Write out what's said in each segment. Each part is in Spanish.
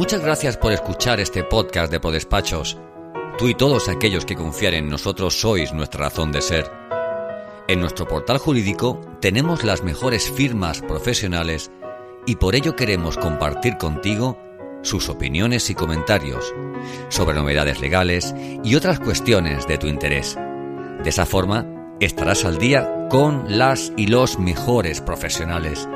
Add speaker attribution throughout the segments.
Speaker 1: Muchas gracias por escuchar este podcast de Podespachos. Tú y todos aquellos que confían en nosotros sois nuestra razón de ser. En nuestro portal jurídico tenemos las mejores firmas profesionales y por ello queremos compartir contigo sus opiniones y comentarios sobre novedades legales y otras cuestiones de tu interés. De esa forma, estarás al día con las y los mejores profesionales.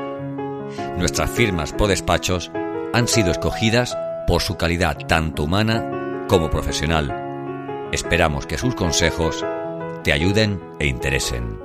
Speaker 1: Nuestras firmas por despachos han sido escogidas por su calidad tanto humana como profesional. Esperamos que sus consejos te ayuden e interesen.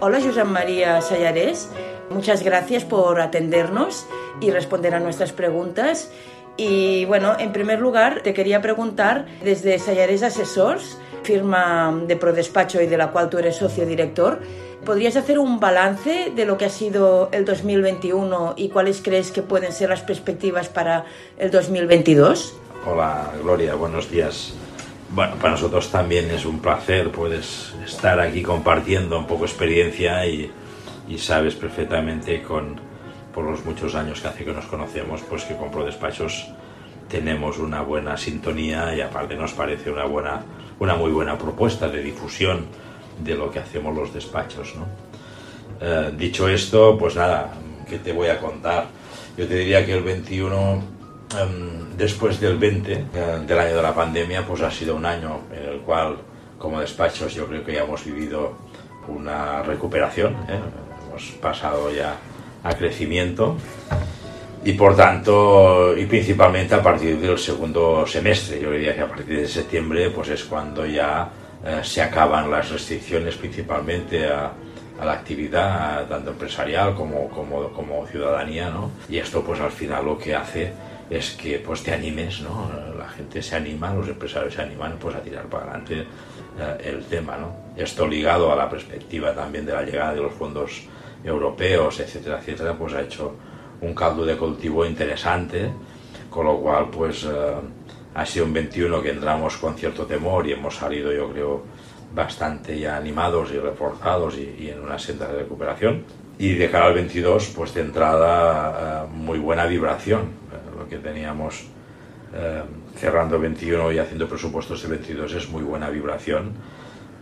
Speaker 2: Hola, Josep María Sayarés. Muchas gracias por atendernos y responder a nuestras preguntas. Y bueno, en primer lugar, te quería preguntar desde Sayarés Asesors, firma de Prodespacho y de la cual tú eres socio director, ¿podrías hacer un balance de lo que ha sido el 2021 y cuáles crees que pueden ser las perspectivas para el 2022?
Speaker 3: Hola, Gloria, buenos días. Bueno, para nosotros también es un placer puedes estar aquí compartiendo un poco experiencia y, y sabes perfectamente con, por los muchos años que hace que nos conocemos, pues que con ProDespachos tenemos una buena sintonía y aparte nos parece una, buena, una muy buena propuesta de difusión de lo que hacemos los despachos. Eh, dicho esto, pues nada, ¿qué te voy a contar? Yo te diría que el 21 Em, después del 20 eh, del año de la pandemia, pues ha sido un año en el cual, como despachos, yo creo que ya hemos vivido una recuperación, ¿eh? hemos pasado ya a crecimiento y por tanto, y principalmente a partir del segundo semestre, yo diría que a partir de septiembre, pues es cuando ya eh, se acaban las restricciones principalmente a, a la actividad, tanto empresarial como, como, como ciudadanía, ¿no? Y esto pues al final lo que hace es que pues te animes, ¿no? La gente se anima, los empresarios se animan pues a tirar para adelante eh, el tema, ¿no? Esto ligado a la perspectiva también de la llegada de los fondos europeos, etcétera, etcétera, pues ha hecho un caldo de cultivo interesante, con lo cual pues eh, ha sido un 21 que entramos con cierto temor y hemos salido yo creo bastante ya animados y reforzados y, y en una senda de recuperación. Y de cara al 22 pues de entrada eh, muy buena vibración, que teníamos eh, cerrando 21 y haciendo presupuestos de 22 es muy buena vibración,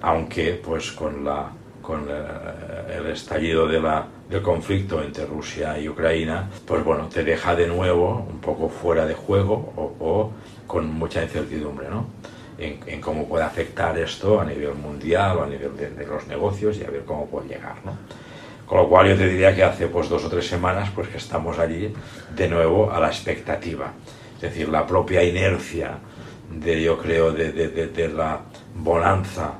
Speaker 3: aunque pues con la con eh, el estallido de la, del conflicto entre Rusia y Ucrania, pues bueno, te deja de nuevo un poco fuera de juego o, con mucha incertidumbre, ¿no? En, cómo puede afectar esto a nivel mundial o a nivel de, de, los negocios y a ver cómo puede llegar, ¿no? Con lo cual yo te diría que hace pues dos o tres semanas pues que estamos allí de nuevo a la expectativa. Es decir, la propia inercia de, yo creo, de, de, de la bonanza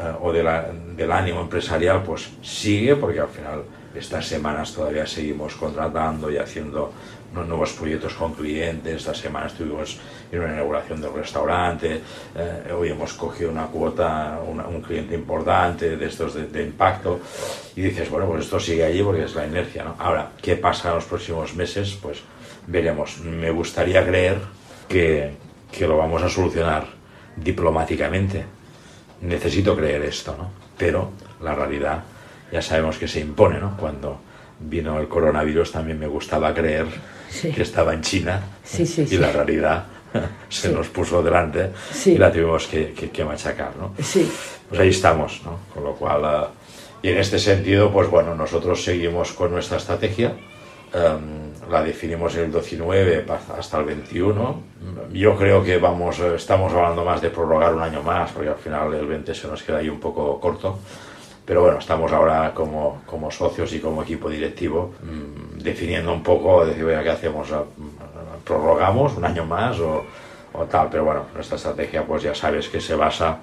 Speaker 3: eh, o de la, del ánimo empresarial pues sigue porque al final estas semanas todavía seguimos contratando y haciendo nuevos proyectos con clientes. Esta semana estuvimos en una inauguración del restaurante. Eh, hoy hemos cogido una cuota, un cliente importante de estos de, impacto. Y dices, bueno, pues esto sigue allí porque es la inercia. ¿no? Ahora, ¿qué pasa en los próximos meses? Pues veremos. Me gustaría creer que, que lo vamos a solucionar diplomáticamente. Necesito creer esto, ¿no? Pero la realidad ya sabemos que se impone, ¿no? Cuando vino el coronavirus también me gustaba creer que estaba en China y la realidad se nos puso delante y la tuvimos que, que, machacar, ¿no? Pues ahí estamos, ¿no? Con lo cual, uh, y en este sentido, pues bueno, nosotros seguimos con nuestra estrategia, um, la definimos en el 19 hasta el 21. Yo creo que vamos, estamos hablando más de prorrogar un año más, porque al final el 20 se nos queda ahí un poco corto. Pero bueno, estamos ahora como, como socios y como equipo directivo mmm, definiendo un poco, decir, ¿qué hacemos? ¿Prorrogamos un año más o, o, tal? Pero bueno, nuestra estrategia pues ya sabes que se basa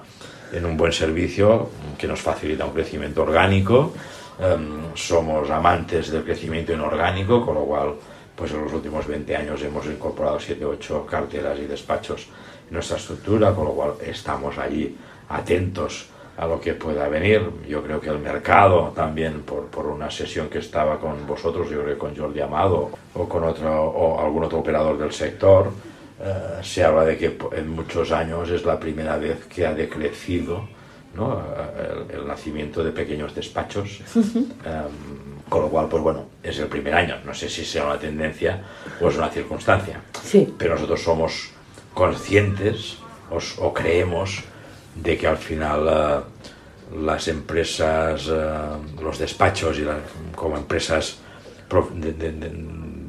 Speaker 3: en un buen servicio que nos facilita un crecimiento orgánico. Um, somos amantes del crecimiento inorgánico, con lo cual pues en los últimos 20 años hemos incorporado 7 8 carteras y despachos en nuestra estructura, con lo cual estamos allí atentos a lo que pueda venir. Yo creo que el mercado también, por, por, una sesión que estaba con vosotros, yo creo que con Jordi Amado o con otro, o algún otro operador del sector, eh, se habla de que en muchos años es la primera vez que ha decrecido ¿no? el, el, nacimiento de pequeños despachos. um, con lo cual, pues bueno, es el primer año. No sé si sea una tendencia o es una circunstancia.
Speaker 2: Sí.
Speaker 3: Pero nosotros somos conscientes o, o creemos de que al final uh, las empresas, uh, los despachos y la, como empresas de, de, de,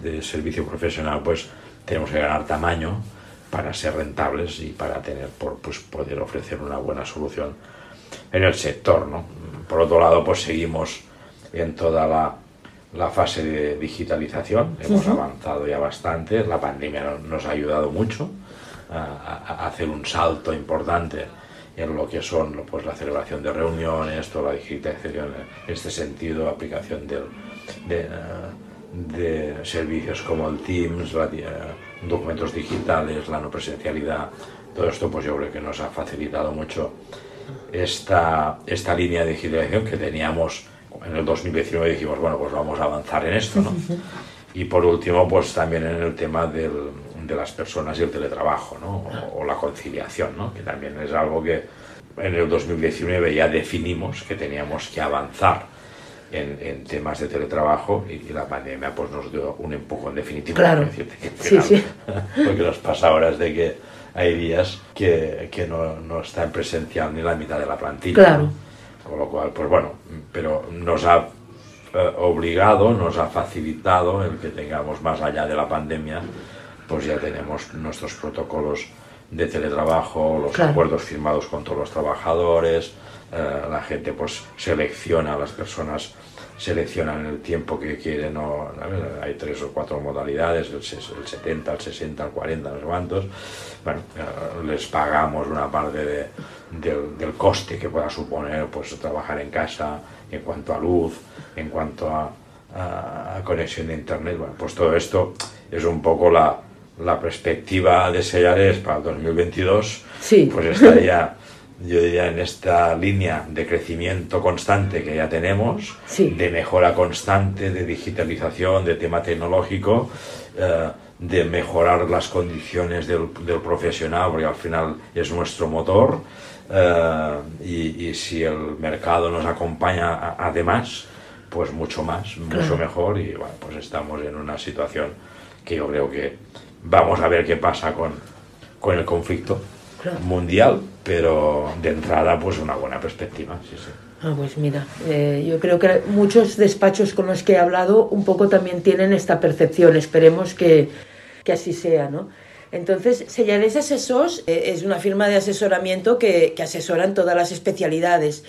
Speaker 3: de, servicio profesional, pues tenemos que ganar tamaño para ser rentables y para tener por, pues, poder ofrecer una buena solución en el sector. ¿no? Por otro lado, pues seguimos en toda la, la fase de digitalización. Hemos uh -huh. avanzado ya bastante. La pandemia nos ha ayudado mucho a, a, hacer un salto importante en lo que son pues, la celebración de reuniones, toda la digitalización en este sentido, aplicación del, de, de, servicios como el Teams, la, documentos digitales, la no presencialidad. Todo esto pues yo creo que nos ha facilitado mucho esta, esta línea de digitalización que teníamos en el 2019 dijimos, bueno, pues vamos a avanzar en esto, ¿no? Y por último, pues también en el tema del, de las personas y el teletrabajo, ¿no? O, o, la conciliación, ¿no? Que también es algo que en el 2019 ya definimos que teníamos que avanzar en, en temas de teletrabajo y, y, la pandemia pues nos dio un empujón definitivo.
Speaker 2: Claro.
Speaker 3: Decirte, que
Speaker 2: sí, sí.
Speaker 3: Porque nos pasa ahora es de que hay días que, que no, no está en presencial ni la mitad de la plantilla.
Speaker 2: Claro.
Speaker 3: ¿no? Con lo cual, pues bueno, pero nos ha eh, obligado, nos ha facilitado el que tengamos más allá de la pandemia, pues ya tenemos nuestros protocolos de teletrabajo, los
Speaker 2: Claro.
Speaker 3: acuerdos firmados con todos los trabajadores, eh, la gente pues selecciona, las personas seleccionan el tiempo que quieren, hay tres o cuatro modalidades, el, el 70, el 60, el 40, no sé cuántos, bueno, eh, les pagamos una parte de- del, del coste que pueda suponer pues trabajar en casa en cuanto a luz, en cuanto a, a- a conexión de internet, bueno, pues todo esto es un poco la, la perspectiva de Sellares para el 2022,
Speaker 2: Sí.
Speaker 3: pues estaría yo diría en esta línea de crecimiento constante que ya tenemos,
Speaker 2: Sí.
Speaker 3: de mejora constante, de digitalización, de tema tecnológico, eh, de mejorar las condiciones del, del profesional, porque al final es nuestro motor, eh, y, y si el mercado nos acompaña a- además, pues mucho más, mucho
Speaker 2: Claro.
Speaker 3: mejor, y bueno, pues estamos en una situación que yo creo que vamos a ver qué pasa con, con el conflicto
Speaker 2: Claro.
Speaker 3: mundial, pero de entrada pues una buena perspectiva, sí, sí.
Speaker 2: Ah, pues mira, eh, yo creo que muchos despachos con los que he hablado un poco también tienen esta percepción. Esperemos que, que así sea, ¿no? Entonces, Sellares Asesors eh, es una firma de asesoramiento que, que asesora en todas las especialidades.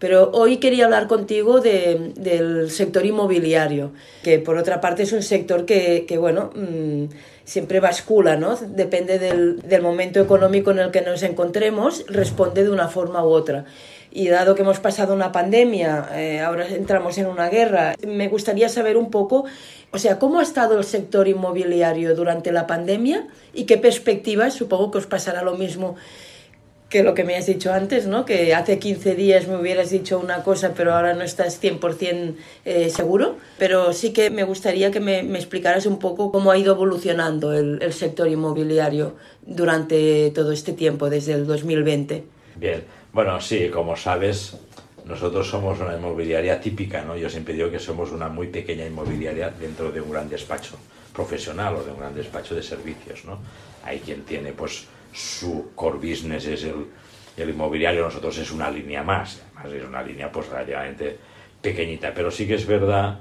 Speaker 2: Pero hoy quería hablar contigo de- del sector inmobiliario, que por otra parte es un sector que, que, bueno, mm, siempre bascula, ¿no? Depende del, del momento económico en el que nos encontremos, responde de una forma u otra. Y dado que hemos pasado una pandemia, eh, ahora entramos en una guerra, me gustaría saber un poco, o sea, cómo ha estado el sector inmobiliario durante la pandemia y qué perspectivas, supongo que os pasará lo mismo que lo que me has dicho antes, ¿no? Que hace 15 días me hubieras dicho una cosa, pero ahora no estás 100% eh, seguro. Pero sí que me gustaría que me, me explicaras un poco cómo ha ido evolucionando el, el sector inmobiliario durante todo este tiempo, desde el 2020.
Speaker 3: Bien, bueno, sí, como sabes, nosotros somos una inmobiliaria típica, ¿no? Yo siempre digo que somos una muy pequeña inmobiliaria dentro de un gran despacho profesional o de un gran despacho de servicios, ¿no? Hay quien tiene, pues, su core business es el, el inmobiliario, nosotros es una línea más, además es una línea, pues, relativamente pequeñita, pero sí que es verdad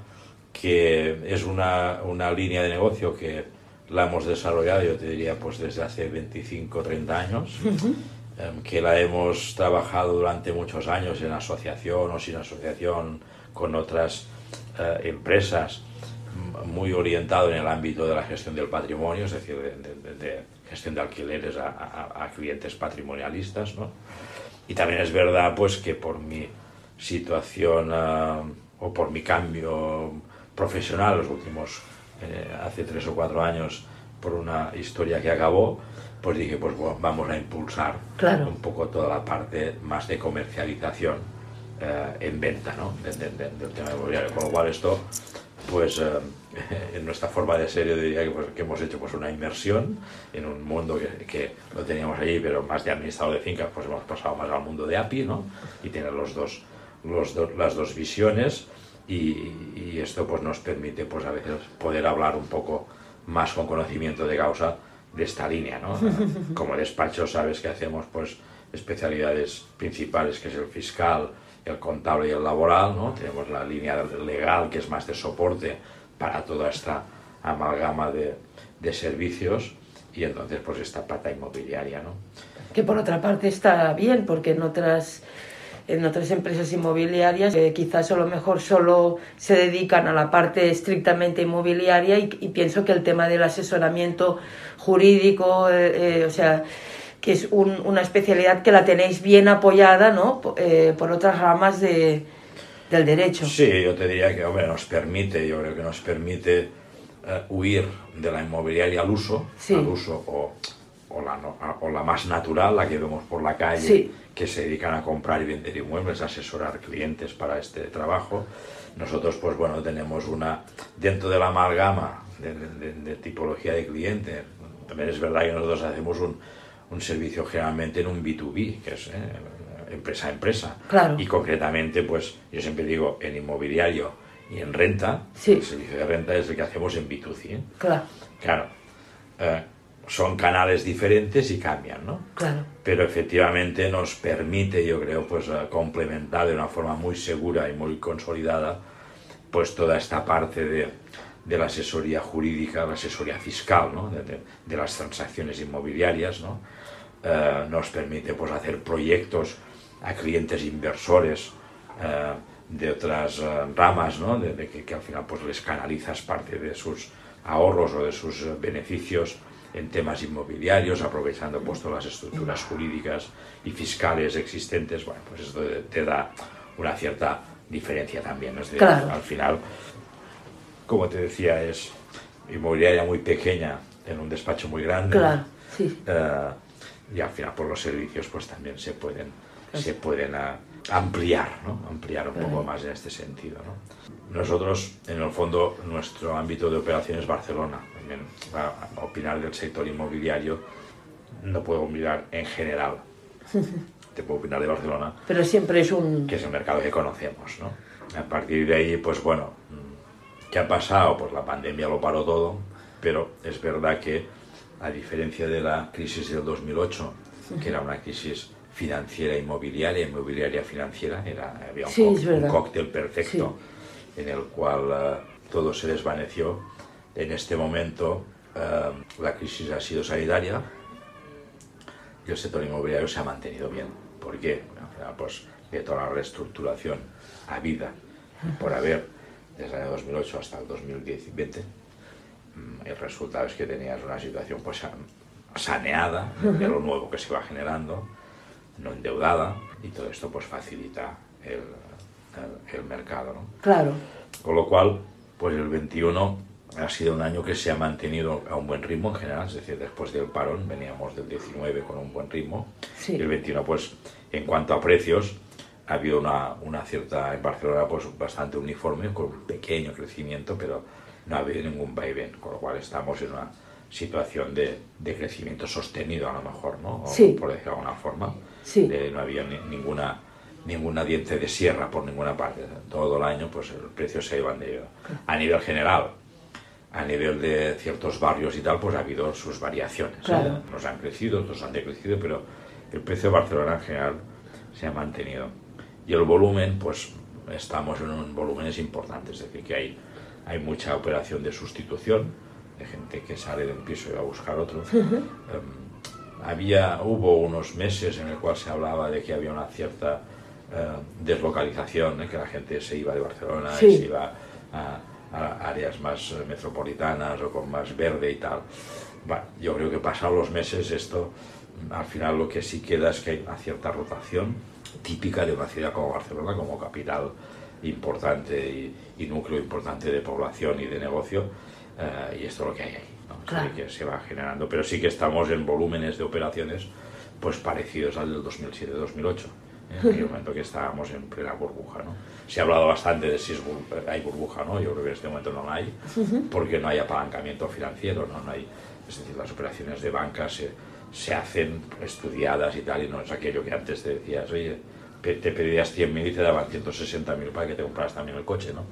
Speaker 3: que es una, una línea de negocio que la hemos desarrollado, yo te diría, pues desde hace 25 30 años, em, que la hemos trabajado durante muchos años en asociación o sin asociación con otras eh, empresas, muy orientado en el ámbito de la gestión del patrimonio, es decir, de, de- de- de gestión de alquileres a, a- a clientes patrimonialistas, ¿no? Y también es verdad, pues, que por mi situación ah, o por mi cambio profesional los últimos, eh, hace tres o cuatro años, por una historia que acabó, pues dije, pues bueno, vamos a impulsar
Speaker 2: Claro.
Speaker 3: un poco toda la parte más de comercialización eh, en venta, ¿no? De- de- de- del tema inmobiliario. Con lo cual esto pues eh, en nuestra forma de ser yo diría que, pues, que, hemos hecho pues una inmersión en un mundo que, que, lo teníamos allí, pero más de administrador de fincas, pues hemos pasado más al mundo de API, ¿no? Y tener los dos, los do, las dos visiones y, y, esto pues nos permite pues a veces poder hablar un poco más con conocimiento de causa de esta línea, ¿no? Como despacho sabes que hacemos pues especialidades principales que es el fiscal, el contable y el laboral, ¿no? Tenemos la línea legal que es más de soporte para toda esta amalgama de, servicios y entonces pues esta pata inmobiliaria, ¿no?
Speaker 2: Que por otra parte está bien porque en otras en otras empresas inmobiliarias eh, quizás a lo mejor solo se dedican a la parte estrictamente inmobiliaria y, y pienso que el tema del asesoramiento jurídico, eh, eh, o sea, que es un, una especialidad que la tenéis bien apoyada ¿no? Eh, por otras ramas de, del derecho.
Speaker 3: Sí, yo te diría que hombre, nos permite, yo creo que nos permite uh, huir de la inmobiliaria al uso,
Speaker 2: sí.
Speaker 3: al uso o, o, la, o, la, más natural, la que vemos por la calle,
Speaker 2: sí.
Speaker 3: que se dedican a comprar y vender inmuebles, a asesorar clientes para este trabajo. Nosotros, pues bueno, tenemos una, dentro de la amalgama de, de, de tipología de cliente, también es verdad que nosotros hacemos un, un servicio generalmente en un B2B, que es eh, empresa a empresa.
Speaker 2: Claro.
Speaker 3: Y concretamente, pues yo siempre digo, en inmobiliario y en renta,
Speaker 2: sí.
Speaker 3: el servicio de renta es el que hacemos en B2C. ¿eh?
Speaker 2: Claro.
Speaker 3: Claro. Eh, son canales diferentes y cambian, ¿no?
Speaker 2: Claro.
Speaker 3: Pero efectivamente nos permite, yo creo, pues complementar de una forma muy segura y muy consolidada, pues toda esta parte de, de la asesoría jurídica, la asesoría fiscal, ¿no? de, de, de, las transacciones inmobiliarias, ¿no? Eh, nos permite pues, hacer proyectos a clientes inversores eh, de otras eh, ramas, ¿no? de, que, que, al final pues, les canalizas parte de sus ahorros o de sus beneficios en temas inmobiliarios, aprovechando pues, todas las estructuras jurídicas y fiscales existentes, bueno, pues esto te da una cierta diferencia también. ¿no? Es decir,
Speaker 2: claro.
Speaker 3: Al final como te decía, es inmobiliaria muy pequeña en un despacho muy grande.
Speaker 2: Claro, sí.
Speaker 3: Uh, y al final por los servicios pues también se pueden. Se pueden uh, ampliar, ¿no? Ampliar un poco más en este sentido, ¿no? Nosotros, en el fondo, nuestro ámbito de operación es Barcelona. También, a, a opinar del sector inmobiliario, no puedo mirar en general. Te puedo opinar de Barcelona.
Speaker 2: Pero siempre es un...
Speaker 3: Que es el mercado que conocemos, ¿no? A partir de ahí, pues bueno, ¿Qué ha pasado? Pues la pandemia lo paró todo, pero es verdad que, a diferencia de la crisis del 2008, que era una crisis financiera inmobiliaria, inmobiliaria financiera, era, había un,
Speaker 2: sí, es
Speaker 3: un cóctel perfecto sí. en el cual uh, todo se desvaneció. En este momento uh, la crisis ha sido sanitaria y el sector inmobiliario se ha mantenido bien. ¿Por qué? Final, pues, de toda la reestructuración a vida por haber desde el año 2008 hasta el 2020, el resultado es que tenías una situación pues saneada de lo nuevo que se va generando, no endeudada, y todo esto pues facilita el, el, el mercado. ¿no?
Speaker 2: Claro.
Speaker 3: Con lo cual, pues el 21 ha sido un año que se ha mantenido a un buen ritmo en general, es decir, después del parón veníamos del 19 con un buen ritmo,
Speaker 2: sí.
Speaker 3: y el 21 pues en cuanto a precios, ha habido una, una, cierta, en Barcelona, pues bastante uniforme, con un pequeño crecimiento, pero no ha habido ningún vaivén, con lo cual estamos en una situación de, de crecimiento sostenido, a lo mejor, ¿no? O,
Speaker 2: sí.
Speaker 3: Por decirlo de alguna forma.
Speaker 2: Sí.
Speaker 3: De, no había ni, ninguna, ninguna diente de sierra por ninguna parte. Todo el año, pues el precio se iba de A nivel general, a nivel de ciertos barrios y tal, pues ha habido sus variaciones.
Speaker 2: Claro.
Speaker 3: Unos han crecido, otros han decrecido, pero el precio de Barcelona en general se ha mantenido y el volumen, pues estamos en un volúmenes importantes, es decir, que hay, hay mucha operación de sustitución, de gente que sale del piso y va a buscar otro.
Speaker 2: Uh -huh.
Speaker 3: um, había, hubo unos meses en el cual se hablaba de que había una cierta uh, deslocalización, ¿eh? que la gente se iba de Barcelona
Speaker 2: sí.
Speaker 3: y se iba a, a, áreas más metropolitanas o con más verde y tal. Bueno, yo creo que pasados los meses esto, al final lo que sí queda es que hay una cierta rotación típica de una ciudad como Barcelona, como capital importante y, y núcleo importante de población y de negocio, uh, y esto es lo que hay ahí.
Speaker 2: Claro.
Speaker 3: que se va generando. Pero sí que estamos en volúmenes de operaciones pues parecidos al del 2007-2008. en el momento que estábamos en plena burbuja. ¿no? Se ha hablado bastante de si hay burbuja no, yo creo que en este momento no la hay, porque no hay apalancamiento financiero, no, no hay, es decir, las operaciones de banca se, se hacen estudiadas y tal, y no es aquello que antes te decías, oye, te pedías 100.000 y te daban 160.000 para que te compraras también el coche, ¿no?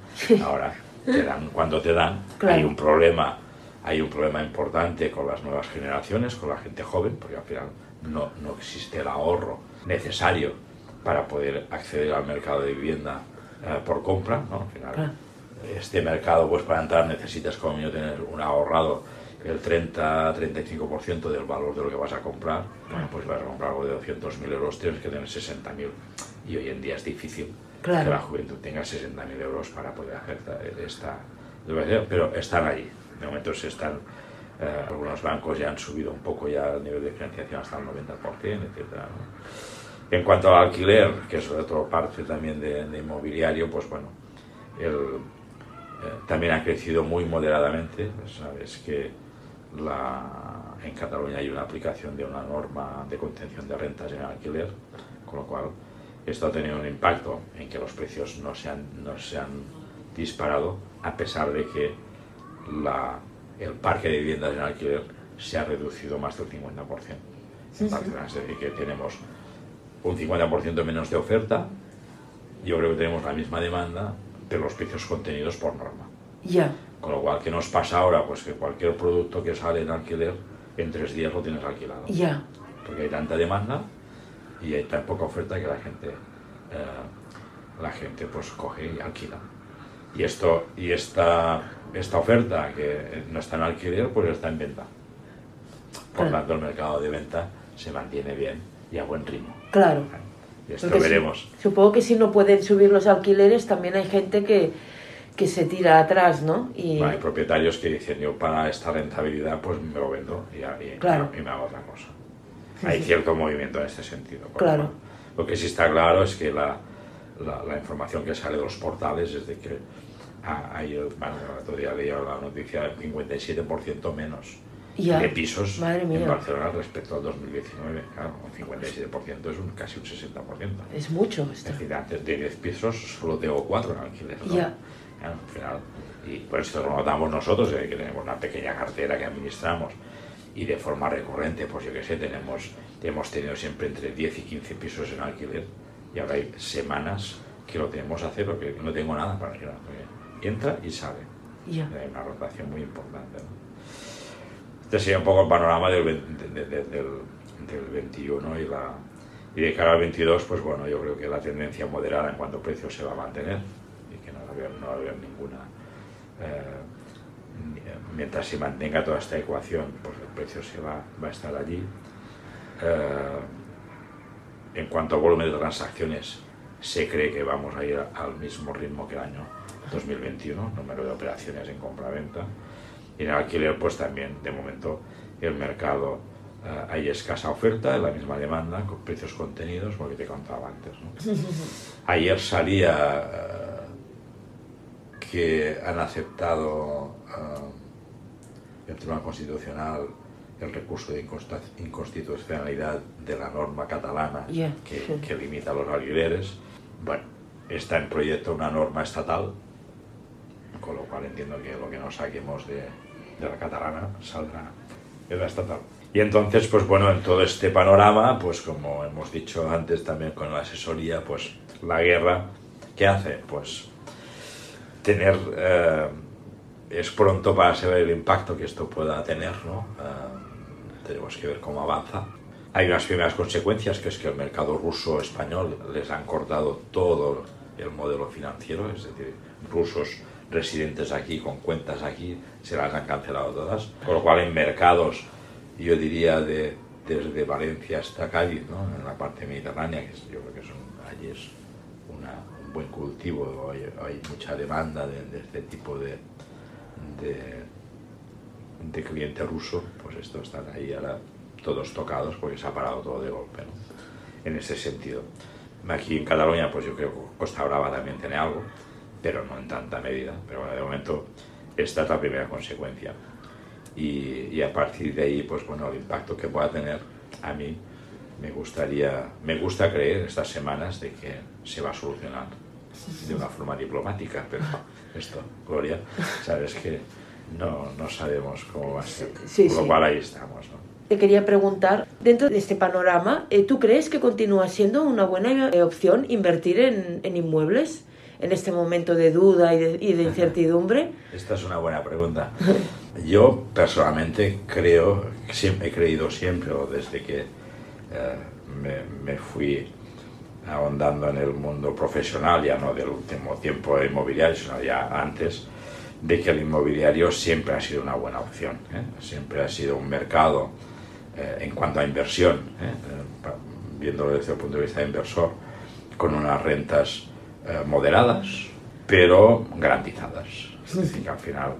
Speaker 3: Ahora, te dan, cuando te dan, hay un problema, hay un problema importante con las nuevas generaciones, con la gente joven, porque al final no, no existe el ahorro necesario para poder acceder al mercado de vivienda eh, por compra, ¿no? Al final, este mercado, pues para entrar necesitas como mínimo tener un ahorrado el 30-35% del valor de lo que vas a comprar, bueno, pues vas a comprar algo de 200.000 euros, tienes que tener 60.000. Y hoy en día es difícil que la juventud tenga 60.000 euros para poder hacer esta... Pero están ahí. De momento se están... Eh, algunos bancos ya han subido un poco ya el nivel de financiación hasta el 90%, etc. En cuanto al alquiler, que es otra parte también de, inmobiliario, pues bueno, el, eh, también ha crecido muy moderadamente. Sabes que la, en Cataluña hay una aplicación de una norma de contención de rentas en alquiler, con lo cual esto ha tenido un impacto en que los precios no se han, no se han disparado, a pesar de que la, el parque de viviendas en alquiler se ha reducido más del 50%. Es decir, que tenemos un 50% menos de oferta, yo creo que tenemos la misma demanda, pero los precios contenidos por norma.
Speaker 2: Ya.
Speaker 3: Con lo cual, ¿qué nos pasa ahora? Pues que cualquier producto que sale en alquiler, en tres días lo tienes alquilado.
Speaker 2: Ya.
Speaker 3: Porque hay tanta demanda y hay tan poca oferta que la gente, eh, la gente pues coge y alquila. Y, esto, y esta, esta oferta que no está en alquiler, pues está en venta. Por tanto, el mercado de venta se mantiene bien y a buen ritmo.
Speaker 2: Claro.
Speaker 3: Y esto veremos.
Speaker 2: supongo que si no pueden subir los alquileres, también hay gente que, que se tira atrás, ¿no?
Speaker 3: Y... hay propietarios que dicen, yo para esta rentabilidad pues me lo vendo y, y,
Speaker 2: claro.
Speaker 3: y me hago otra cosa. hay cierto movimiento en este sentido.
Speaker 2: Claro.
Speaker 3: lo que sí está claro es que la, la, información que sale de los portales es de que hay, bueno, el otro día leía la noticia, 57% menos de pisos en Barcelona respecto al 2019. Claro, un 57% es un, casi un 60%.
Speaker 2: Es mucho.
Speaker 3: Esto. Es decir, antes de 10 pisos solo tengo 4 en alquiler. ¿no?
Speaker 2: Ya.
Speaker 3: al final, y por esto lo notamos nosotros, que tenemos una pequeña cartera que administramos y de forma recurrente, pues yo qué sé, tenemos, hemos tenido siempre entre 10 y 15 pisos en alquiler y ahora hay semanas que lo tenemos a cero, que no tengo nada para alquilar. Entra y sale. Hay una rotación muy importante. ¿no? Este sería un poco el panorama del, del, del, 21 y, la, y de cara al 22, pues bueno, yo creo que la tendencia moderada en cuanto a precios se va a mantener y que no va a haber, no va a haber ninguna... Eh, mientras se mantenga toda esta ecuación, pues el precio se va, va a estar allí. Eh, en cuanto al volumen de transacciones, se cree que vamos a ir al mismo ritmo que el año 2021, número de operaciones en compra-venta. Y en el alquiler, pues también, de momento, el mercado eh, hay escasa oferta, la misma demanda, con precios contenidos, porque te contaba antes. Ayer salía eh, que han aceptado uh, el Tribunal Constitucional el recurso de inconstitucionalidad de la norma catalana que, que, limita los alquileres. Bueno, está en proyecto una norma estatal, con lo cual entiendo que lo que nos saquemos de, de la catalana saldrá en la estatal. Y entonces, pues bueno, en todo este panorama, pues como hemos dicho antes también con la asesoría, pues la guerra, ¿qué hace? Pues tener, eh, es pronto para saber el impacto que esto pueda tener, ¿no? Eh, tenemos que ver cómo avanza. Hay unas primeras consecuencias, que es que el mercado ruso-español les han cortado todo el modelo financiero, es decir, rusos residentes aquí, con cuentas aquí, se las han cancelado todas. Con lo cual en mercados, yo diría de, desde Valencia hasta Cádiz, ¿no? en la parte mediterránea, que yo creo que son, allí es un buen cultivo, hay, mucha demanda de, este tipo de, de, de, cliente ruso, pues estos están ahí ahora todos tocados porque se ha parado todo de golpe. En ese sentido. Aquí en Cataluña, pues yo creo que Costa Brava también tiene algo, pero no en tanta medida. Pero bueno, de momento esta es la primera consecuencia. Y, y, a partir de ahí, pues bueno, el impacto que pueda tener a mí, me gustaría, me gusta creer estas semanas de que se va a solucionar de una forma diplomática, pero esto, Gloria, sabes que no, no sabemos cómo va a ser.
Speaker 2: Sí,
Speaker 3: Por lo
Speaker 2: sí.
Speaker 3: cual ahí estamos, ¿no?
Speaker 2: Te quería preguntar, dentro de este panorama, eh, ¿tú crees que continúa siendo una buena eh, opción invertir en, en inmuebles en este momento de duda y de, y de incertidumbre?
Speaker 3: Esta es una buena pregunta. Yo personalmente creo, siempre he creído siempre, o desde que eh, me, me fui ahondando en el mundo profesional, ya no del último tiempo inmobiliario, sino ya antes, de que el inmobiliario siempre ha sido una buena opción. ¿eh? Siempre ha sido un mercado eh, en cuanto a inversión, ¿eh? Eh, viéndolo desde el punto de vista de inversor, con unas rentas eh, moderadas, pero garantizadas. Es decir, que al final,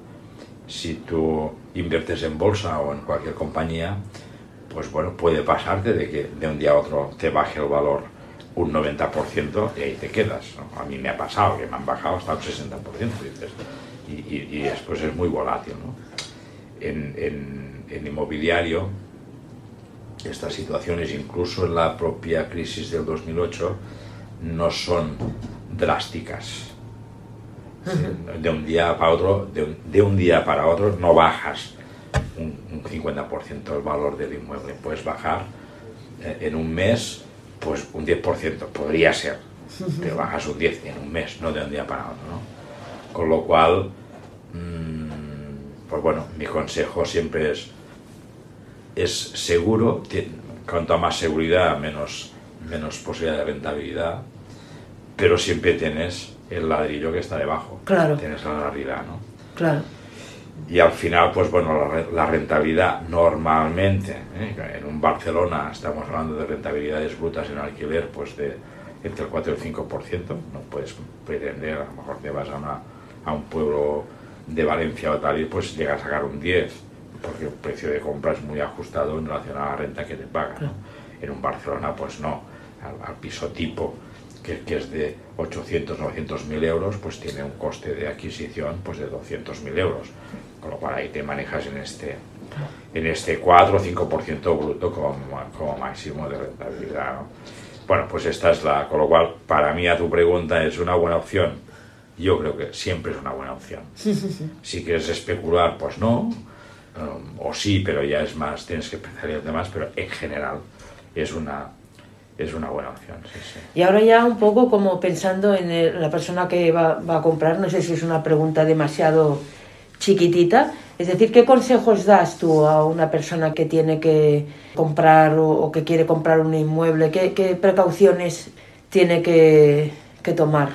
Speaker 3: si tú inviertes en bolsa o en cualquier compañía, pues bueno, puede pasarte de que de un día a otro te baje el valor un 90% y ahí te quedas. A mí me ha pasado que me han bajado hasta un 60%, dices, y, y- y después es muy volátil. ¿no? En, en- en inmobiliario, estas situaciones, incluso en la propia crisis del 2008, no son drásticas. De un día para otro, de un, día para otro, no bajas un, un 50% el valor del inmueble. Puedes bajar eh, en un mes, pues un 10%, podría ser. Te bajas un 10 en un mes, no de un día para otro. ¿no? Con lo cual, mm, pues bueno, mi consejo siempre es es seguro, ti- cuanto más seguridad, menos, menos posibilidad de rentabilidad, pero siempre tienes el ladrillo que está debajo.
Speaker 2: Claro.
Speaker 3: Tienes la realidad, ¿no?
Speaker 2: Claro.
Speaker 3: Y al final, pues bueno, la, re- la rentabilidad normalmente, ¿eh? en un Barcelona estamos hablando de rentabilidades brutas en alquiler, pues de entre el 4 y el 5%, no puedes pretender, a lo mejor te vas a, una- a un pueblo de Valencia o tal y pues llegas a sacar un 10, porque el precio de compra es muy ajustado en relación a la renta que te pagan. ¿no? En un Barcelona, pues no, al, al piso tipo, que, que es de 800, 900 mil euros, pues tiene un coste de adquisición pues de 200 mil euros. Con lo cual ahí te manejas en este, en este 4 o 5% bruto como, como máximo de rentabilidad. ¿no? Bueno, pues esta es la. Con lo cual, para mí, a tu pregunta, ¿es una buena opción? Yo creo que siempre es una buena opción. Si quieres especular, pues no. um, o sí, pero ya es más, tienes que pensar en demás, pero en general es una, es una buena opción. Sí, sí.
Speaker 2: Y ahora ya un poco como pensando en el- la persona que va, va a comprar, no sé si es una pregunta demasiado chiquitita, es decir, ¿qué consejos das tú a una persona que tiene que comprar o, o que quiere comprar un inmueble? ¿Qué, qué precauciones tiene que, que tomar?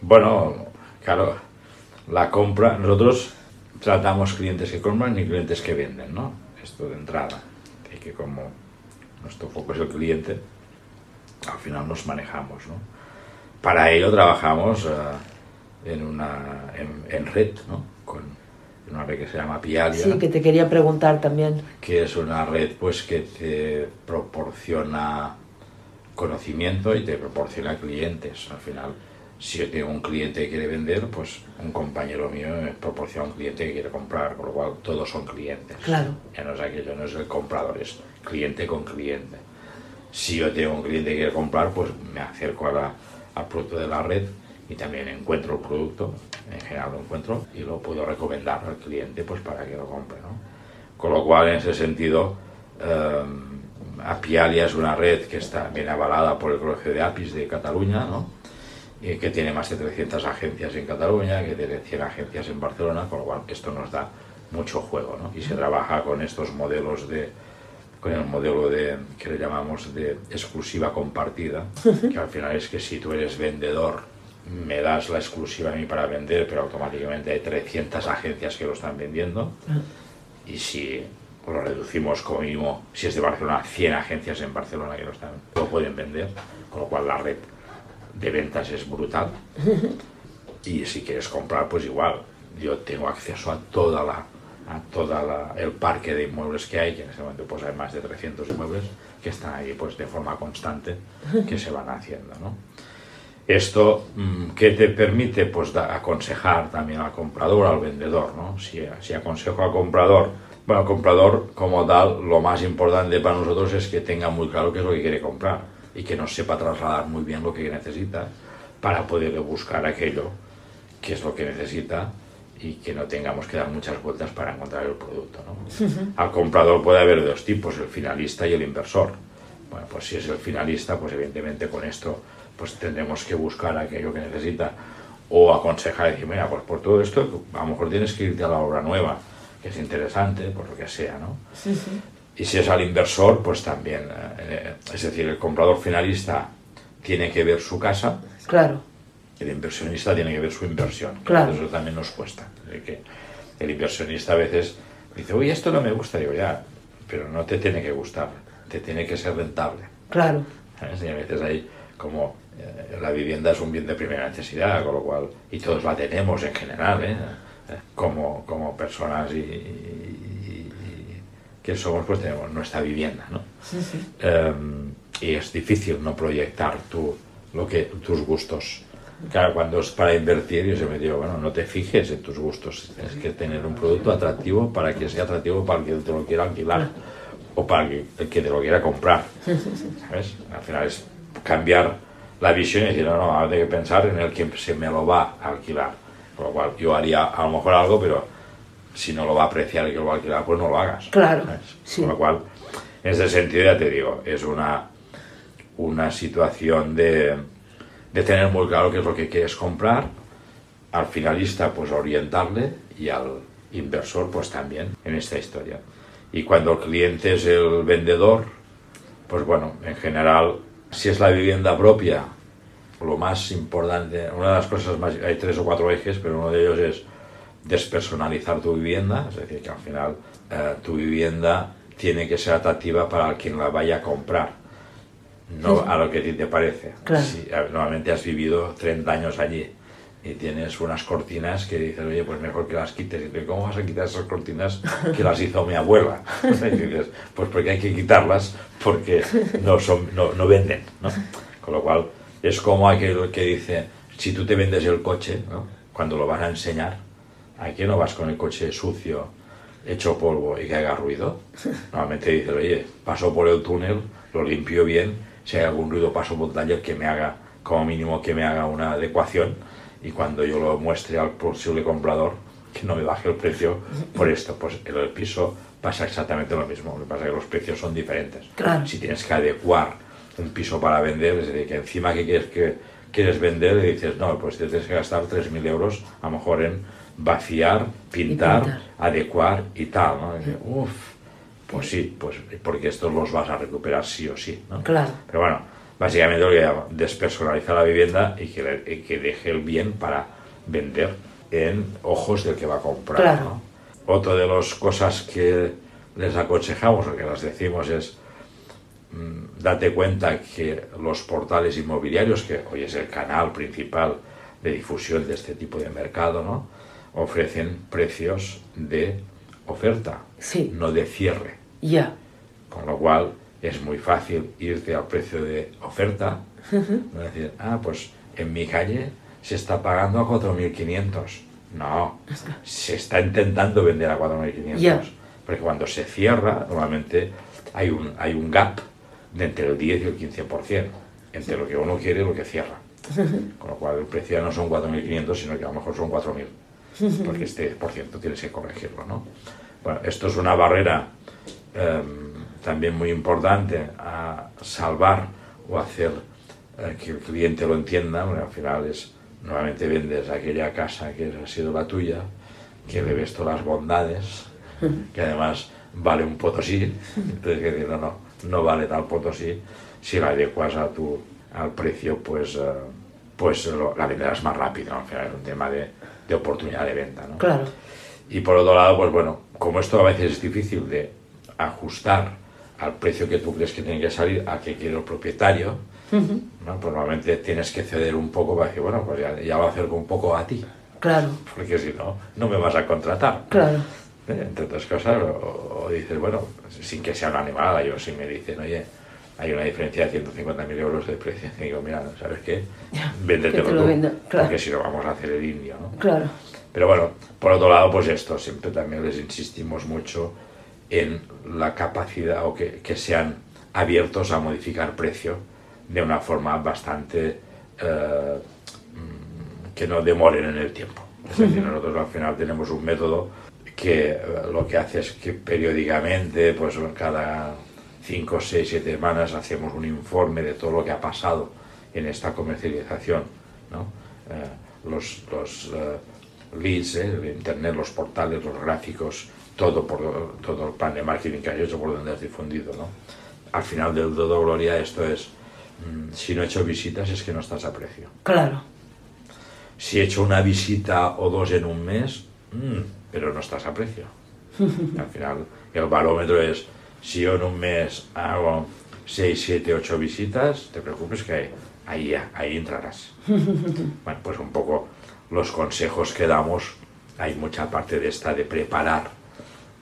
Speaker 3: Bueno, claro, la compra, nosotros tratamos clientes que compran y clientes que venden, ¿no? Esto de entrada. Que como nuestro foco es el cliente, al final nos manejamos, ¿no? Para ello trabajamos eh, en una en, en red, ¿no? Con una red que se llama Pialia
Speaker 2: Sí, que te quería preguntar también.
Speaker 3: que es una red pues que te proporciona conocimiento y te proporciona clientes. Al final, si yo tengo un cliente que quiere vender, pues un compañero mío me proporciona un cliente que quiere comprar, con lo cual todos son clientes.
Speaker 2: Claro.
Speaker 3: Ya no es aquello, no es el comprador, es cliente con cliente. Si yo tengo un cliente que quiere comprar, pues me acerco a la- al producto de la red y también encuentro el producto, en general lo encuentro y lo puedo recomendar al cliente pues para que lo compre. ¿no? Con lo cual, en ese sentido, eh, Apialia es una red que está bien avalada por el Colegio de APIs de Cataluña, ¿no? y que tiene más de 300 agencias en Cataluña, que tiene 100 agencias en Barcelona, con lo cual esto nos da mucho juego. ¿no? Y se trabaja con estos modelos de con el modelo de que le llamamos de exclusiva compartida, que al final es que si tú eres vendedor me das la exclusiva a mí para vender, pero automáticamente hay 300 agencias que lo están vendiendo. Y si lo reducimos como mínimo, si es de Barcelona, 100 agencias en Barcelona que lo, están, lo pueden vender, con lo cual la red de ventas es brutal. Y si quieres comprar, pues igual, yo tengo acceso a toda la a toda la- el parque de inmuebles que hay, que en este momento pues hay más de 300 inmuebles que están ahí pues de forma constante que se van haciendo, ¿no? Esto, mm, ¿qué te permite? Pues da- aconsejar también al comprador, al vendedor, ¿no? Si, si aconsejo al comprador Bueno, el comprador como tal, lo más importante para nosotros es que tenga muy claro qué es lo que quiere comprar y que nos sepa trasladar muy bien lo que necesita para poderle buscar aquello que es lo que necesita y que no tengamos que dar muchas vueltas para encontrar el producto. ¿no? Al comprador puede haber dos tipos, el finalista y el inversor. Bueno, pues si es el finalista, pues evidentemente con esto pues tendremos que buscar aquello que necesita o aconsejar, decir, mira, pues por todo esto a lo mejor tienes que irte a la obra nueva que es interesante, por lo que sea, ¿no? Y si es al inversor, pues también, eh, es decir, el comprador finalista tiene que ver su casa.
Speaker 2: Claro.
Speaker 3: El inversionista tiene que ver su inversión.
Speaker 2: Claro.
Speaker 3: Eso también nos cuesta. Que el inversionista a veces dice, uy, esto no me gusta. Digo, ya, pero no te tiene que gustar, te tiene que ser rentable.
Speaker 2: Claro.
Speaker 3: Y a veces hay como eh, la vivienda es un bien de primera necesidad, con lo cual, y todos la tenemos en general, ¿eh? como, como personas y, y, que somos, pues tenemos nuestra vivienda, ¿no? Um, y es difícil no proyectar tu, lo que, tus gustos. Claro, cuando es para invertir, yo siempre digo, bueno, no te fijes en tus gustos, tienes que tener un producto atractivo para que sea atractivo para el que te lo quiera alquilar o para el que, te lo quiera comprar. ¿Sabes? Al final es cambiar la visión y decir, no, no, ahora tengo que pensar en el que se me lo va a alquilar con lo cual yo haría a lo mejor algo, pero si no lo va a apreciar y que lo va a alquilar, pues no lo hagas.
Speaker 2: Claro. Sí.
Speaker 3: Con lo cual, en ese sentido ya te digo, es una, una situación de, de tener muy claro qué es lo que quieres comprar, al finalista pues orientarle y al inversor pues también en esta historia. Y cuando el cliente es el vendedor, pues bueno, en general, si es la vivienda propia, lo más importante, una de las cosas más, hay tres o cuatro ejes, pero uno de ellos es despersonalizar tu vivienda, es decir, que al final eh, tu vivienda tiene que ser atractiva para quien la vaya a comprar, no a lo que a ti te parece.
Speaker 2: Claro.
Speaker 3: Si normalmente has vivido 30 años allí y tienes unas cortinas que dices, oye, pues mejor que las quites. Y dices, ¿cómo vas a quitar esas cortinas que las hizo mi abuela? y dices, pues porque hay que quitarlas porque no, son, no, no venden, ¿no? Con lo cual, es como aquel que dice, si tú te vendes el coche, ¿no? cuando lo van a enseñar, ¿a qué no vas con el coche sucio, hecho polvo y que haga ruido? Normalmente dice, oye, paso por el túnel, lo limpio bien, si hay algún ruido paso taller que me haga, como mínimo que me haga una adecuación y cuando yo lo muestre al posible comprador, que no me baje el precio por esto. Pues en el piso pasa exactamente lo mismo, lo que pasa es que los precios son diferentes.
Speaker 2: Claro.
Speaker 3: Si tienes que adecuar un piso para vender, es decir, que encima que quieres, que quieres vender, le dices, no, pues tienes que gastar 3.000 euros a lo mejor en vaciar, pintar,
Speaker 2: pintar.
Speaker 3: adecuar y tal, ¿no? Y Uf, pues sí, pues porque estos los vas a recuperar sí o sí, ¿no?
Speaker 2: Claro.
Speaker 3: Pero bueno, básicamente lo que llama despersonalizar la vivienda y que, le- y que deje el bien para vender en ojos del que va a comprar.
Speaker 2: Claro.
Speaker 3: ¿no? Otra de las cosas que les aconsejamos o que les decimos es mm, date cuenta que los portales inmobiliarios, que hoy es el canal principal de difusión de este tipo de mercado, ¿no? ofrecen precios de oferta,
Speaker 2: Sí.
Speaker 3: no de cierre.
Speaker 2: Ya.
Speaker 3: Con lo cual es muy fácil irte al precio de oferta. ¿no? decir, ah, pues en mi calle se está pagando a 4.500. No, se está intentando vender a 4.500.
Speaker 2: Ya.
Speaker 3: Porque cuando se cierra, normalmente hay un, hay un gap de entre el 10 y el 15% entre lo que uno quiere y lo que cierra. Con lo cual el precio ya no son 4.500, sino que a lo mejor son 4.000. Porque este por ciento tienes que corregirlo, ¿no? Bueno, esto es una barrera em, también muy importante a salvar o hacer eh, que el cliente lo entienda, porque al final es, nuevamente vendes aquella casa que ha sido la tuya, que le ves todas las bondades, que además vale un potosí, entonces que decir, no, no, no vale tal potosí, si la adecuas a tu, al precio, pues, eh, pues lo- la venderás más rápido, ¿no? al final es un tema de, de oportunidad de venta, ¿no?
Speaker 2: Claro.
Speaker 3: Y por otro lado, pues bueno, como esto a veces es difícil de ajustar al precio que tú crees que tiene que salir, a que quiere el propietario, ¿no? pues normalmente tienes que ceder un poco para decir, bueno, pues ya, ya lo acerco un poco a ti,
Speaker 2: Claro.
Speaker 3: porque si no, no me vas a contratar.
Speaker 2: Claro.
Speaker 3: ¿Eh? Entre otras cosas, o, o dices, bueno, sin que sea una animada, yo si me dicen, oye, hay una diferencia de 150.000 euros de precio, y digo, mira, ¿sabes qué? Véndetelo tú,
Speaker 2: venda, claro.
Speaker 3: porque si no vamos a hacer el indio, ¿no?
Speaker 2: Claro.
Speaker 3: Pero bueno, por otro lado, pues esto, siempre también les insistimos mucho en la capacidad o que, que sean abiertos a modificar precio de una forma bastante eh, que no demoren en el tiempo. Es decir, nosotros al final tenemos un método que eh, lo que hace es que periódicamente, pues cada 5, 6, 7 semanas hacemos un informe de todo lo que ha pasado en esta comercialización. ¿no? Eh, los los leads, el internet, los portales, los gráficos, todo, por, todo el plan de marketing que has hecho, por donde has difundido. ¿no? Al final del todo gloria esto es, mm, si no he hecho visitas es que no estás a precio.
Speaker 2: Claro.
Speaker 3: Si he hecho una visita o dos en un mes, mm, pero no estás a precio. Al final el barómetro es, si yo en un mes hago 6, 7, 8 visitas, te preocupes que ahí, ahí entrarás. Bueno, pues un poco los consejos que damos, hay mucha parte de esta de preparar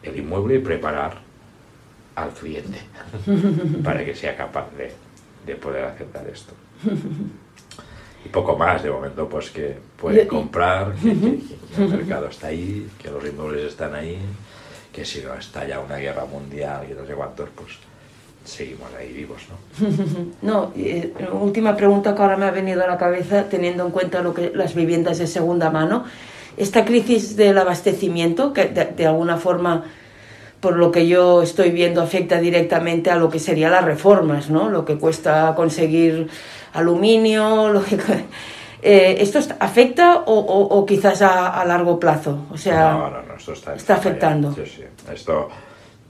Speaker 3: el inmueble y preparar al cliente para que sea capaz de, de poder aceptar esto. Y poco más, de momento, pues que puede comprar, que, que- que el mercado está ahí, que los inmuebles están ahí, que si no está ya una guerra mundial y no sé cuántos, pues seguimos ahí vivos, ¿no?
Speaker 2: No, eh, última pregunta que ahora me ha venido a la cabeza, teniendo en cuenta lo que las viviendas de segunda mano. Esta crisis del abastecimiento, que de, de alguna forma, por lo que yo estoy viendo, afecta directamente a lo que serían las reformas, ¿no? Lo que cuesta conseguir aluminio, lo que... Eh, ¿Esto est- afecta o, o- o quizás a, a largo plazo? O sea,
Speaker 3: no, no, no, esto está,
Speaker 2: está afectando.
Speaker 3: Sí, sí. Esto,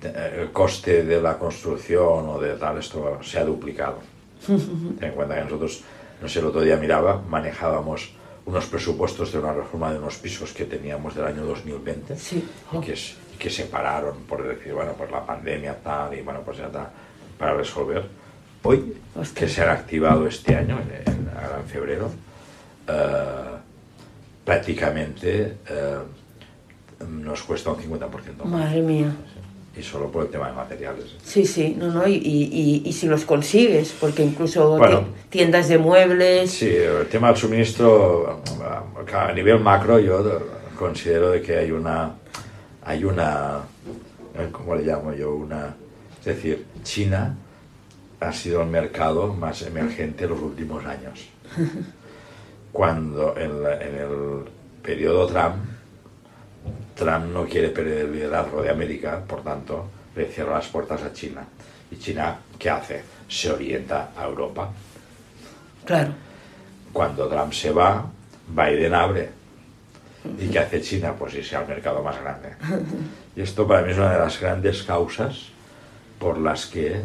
Speaker 3: eh, el coste de la construcción o de tal, esto se ha duplicado. Ten en cuenta que nosotros, no sé, el otro día miraba, manejábamos unos presupuestos de una reforma de unos pisos que teníamos del año 2020
Speaker 2: Sí.
Speaker 3: y, que, y que se pararon por decir, bueno, pues la pandemia tal y bueno, pues ya está, para resolver. Hoy,
Speaker 2: Hostia.
Speaker 3: que se han activado este año, en, en- ahora en febrero, eh, prácticamente eh, nos cuesta un 50% más.
Speaker 2: madre mía.
Speaker 3: Y solo por el tema de materiales. ¿eh?
Speaker 2: Sí, sí, no, no, y, y, si los consigues, porque incluso
Speaker 3: Bueno.
Speaker 2: tiendas de muebles,
Speaker 3: Sí, el tema del suministro, a nivel macro, yo considero de que hay una, hay una, ¿cómo le llamo yo? Una, es decir, China ha sido el mercado más emergente en los últimos años. Cuando en, la- en el periodo Trump, Trump no quiere perder el liderazgo de América, por tanto, le cierra las puertas a China. ¿Y China qué hace? Se orienta a Europa.
Speaker 2: claro,
Speaker 3: Cuando Trump se va, Biden abre. ¿Y qué hace China? Pues irse al mercado más grande. Y esto para mí es una de las grandes causas por las que eh,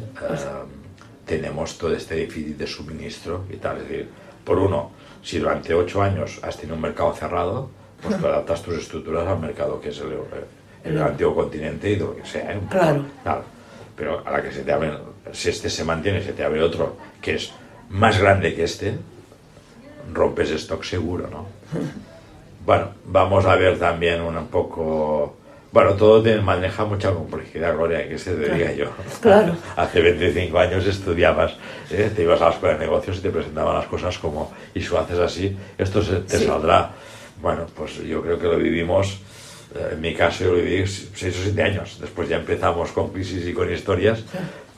Speaker 3: tenemos todo este déficit de suministro y tal. Es decir, por uno, si durante ocho años has tenido un mercado cerrado, pues tú adaptas tus estructuras al mercado que es el, el antiguo continente y de lo que sea. ¿eh?
Speaker 2: Claro.
Speaker 3: Pero a la que se te abre, si este se mantiene, se te abre otro que es más grande que este, rompes stock seguro, ¿no? Bueno, vamos a ver también un poco... Bueno, todo te maneja mucha complejidad, Gloria, que se te diga yo.
Speaker 2: Claro.
Speaker 3: Hace 25 años estudiabas, ¿eh? te ibas a la escuela de negocios y te presentaban las cosas como, y si lo haces así, esto se, te
Speaker 2: Sí.
Speaker 3: saldrá. Bueno, pues yo creo que lo vivimos, eh, en mi caso yo lo viví 6 o 7 años. Después ya empezamos con crisis y con historias,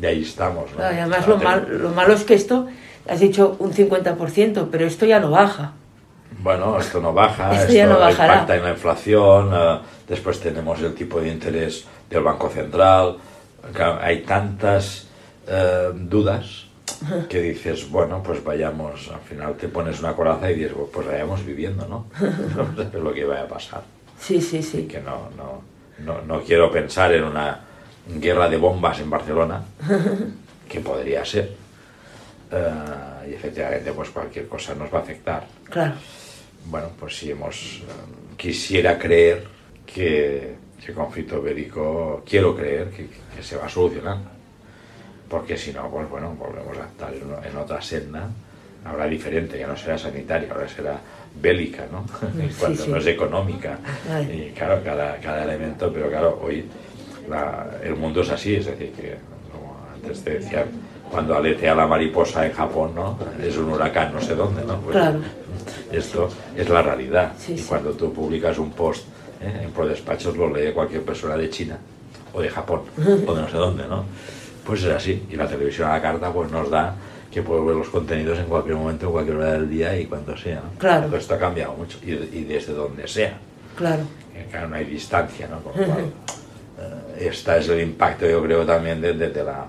Speaker 3: y ahí estamos. ¿no?
Speaker 2: Y además lo, mal- lo malo es que esto, has dicho un 50%, pero esto ya no baja.
Speaker 3: Bueno, esto no baja,
Speaker 2: Esto
Speaker 3: esto,
Speaker 2: ya no bajará.
Speaker 3: impacta en la inflación, eh, después tenemos el tipo de interés del Banco Central, hay tantas eh, dudas que dices, bueno, pues vayamos, al final te pones una coraza y dices, pues vayamos viviendo, ¿no? No lo que vaya a pasar.
Speaker 2: Sí, sí, sí.
Speaker 3: Que no, no, no, no quiero pensar en una guerra de bombas en Barcelona, que podría ser. Eh, y efectivamente, pues cualquier cosa nos va a afectar
Speaker 2: Claro.
Speaker 3: bueno, pues si hemos eh, quisiera creer que, que el conflicto bélico, quiero creer que, que se va a solucionar. Porque si no, pues bueno, volvemos a estar en, en otra senda, ahora diferente, ya no será sanitaria, ahora será bélica, ¿no? En
Speaker 2: Sí,
Speaker 3: cuanto
Speaker 2: sí.
Speaker 3: no es económica.
Speaker 2: Ay.
Speaker 3: Y claro, cada, cada elemento, pero claro, hoy la- el mundo es así, es decir, que como antes te decían, cuando aletea la mariposa en Japón, ¿no? Es un huracán no sé dónde, ¿no? Pues
Speaker 2: Claro.
Speaker 3: Esto es la realidad.
Speaker 2: Sí,
Speaker 3: y cuando tú publicas un post ¿eh? en ProDespachos lo lee cualquier persona de China o de Japón, o de no sé dónde, ¿no? Pues es así. Y la televisión a la carta pues nos da que puedo ver los contenidos en cualquier momento, en cualquier hora del día y cuando sea. ¿no?
Speaker 2: Claro.
Speaker 3: esto ha cambiado mucho y, y desde donde sea.
Speaker 2: Claro.
Speaker 3: Claro, no hay distancia, ¿no? Con lo cual, eh, este es el impacto, yo creo, también de, de, de la,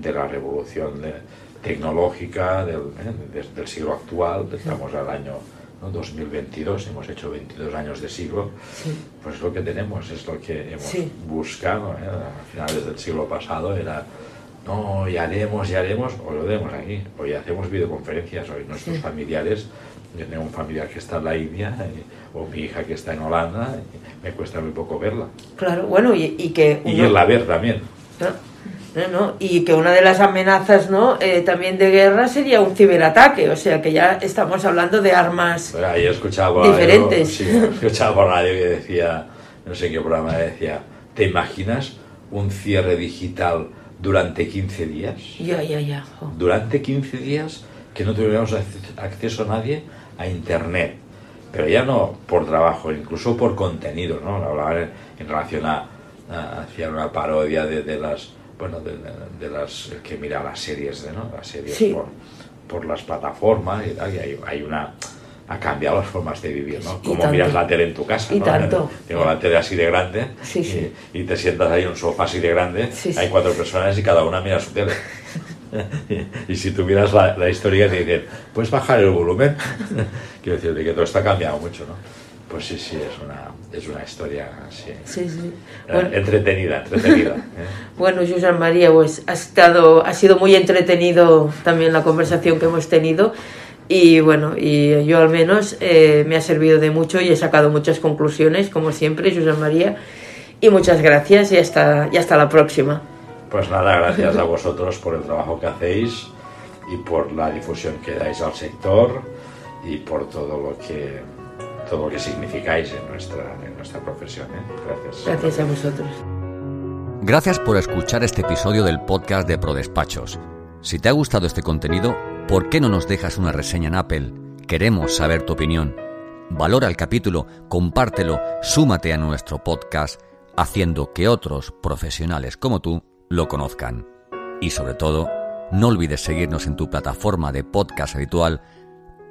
Speaker 3: de la revolución de- tecnológica del, eh, del siglo actual. Estamos al año ¿no? 2022, hemos hecho 22 años de siglo.
Speaker 2: Sí.
Speaker 3: Pues es lo que tenemos, es lo que hemos
Speaker 2: Sí.
Speaker 3: buscado. ¿eh? A finales del siglo pasado era, no, ya haremos, ya haremos, o lo tenemos aquí. Hoy hacemos videoconferencias, hoy nuestros familiares, yo tengo un familiar que está en la India, y- o mi hija que está en Holanda, y me cuesta muy poco verla.
Speaker 2: Claro, bueno, y, y que...
Speaker 3: Y
Speaker 2: uno-
Speaker 3: irla a ver también.
Speaker 2: No, no, no, Y que una de las amenazas ¿no? Eh, también de guerra sería un ciberataque, o sea que ya estamos hablando de armas.
Speaker 3: Pero ahí escuchaba
Speaker 2: Diferentes.
Speaker 3: Radio, sí, escuchaba por radio que decía, no sé qué programa decía, ¿te imaginas un cierre digital durante 15 días?
Speaker 2: Ya, ya, ya. jo.
Speaker 3: durante 15 días que no tuviéramos acce- acceso a nadie a Internet. Pero ya no por trabajo, incluso por contenido, ¿no? Hablaban en, en relación a, a- hacían una parodia de, de las, bueno, de, de- las, que mira las series, de, ¿no? Las series
Speaker 2: Sí.
Speaker 3: por, por las plataformas y tal, y hay, hay una... Ha cambiado las formas de vivir, ¿no? Como miras la tele en tu casa,
Speaker 2: Y
Speaker 3: ¿no?
Speaker 2: tanto.
Speaker 3: Tengo la tele así de grande
Speaker 2: Sí, sí.
Speaker 3: Y, y te sientas ahí en un sofá así de grande,
Speaker 2: Sí, sí.
Speaker 3: hay cuatro personas y cada una mira su tele. y si tuvieras la, la historia te dicen, ¿puedes bajar el volumen? Quiero decir, de que todo está cambiado mucho, ¿no? Pues sí, sí, es una, es una historia así.
Speaker 2: Sí, sí.
Speaker 3: eh,
Speaker 2: Bueno,
Speaker 3: entretenida, entretenida. ¿eh?
Speaker 2: bueno, Susan María, pues ha, estado, ha sido muy entretenido también la conversación que hemos tenido. Y bueno, y yo al menos eh, me ha servido de mucho y he sacado muchas conclusiones, como siempre, Susan María. Y muchas gracias y hasta, y hasta la próxima.
Speaker 3: Pues nada, gracias a vosotros por el trabajo que hacéis y por la difusión que dais al sector y por todo lo que todo lo que significáis en nuestra, en nuestra profesión. ¿eh? Gracias.
Speaker 2: Gracias a vosotros.
Speaker 1: Gracias por escuchar este episodio del podcast de ProDespachos. Si te ha gustado este contenido, ¿por qué no nos dejas una reseña en Apple? Queremos saber tu opinión. Valora el capítulo, compártelo, súmate a nuestro podcast, haciendo que otros profesionales como tú lo conozcan. Y sobre todo, no olvides seguirnos en tu plataforma de podcast habitual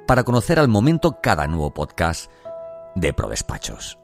Speaker 1: para conocer al momento cada nuevo podcast de ProDespachos.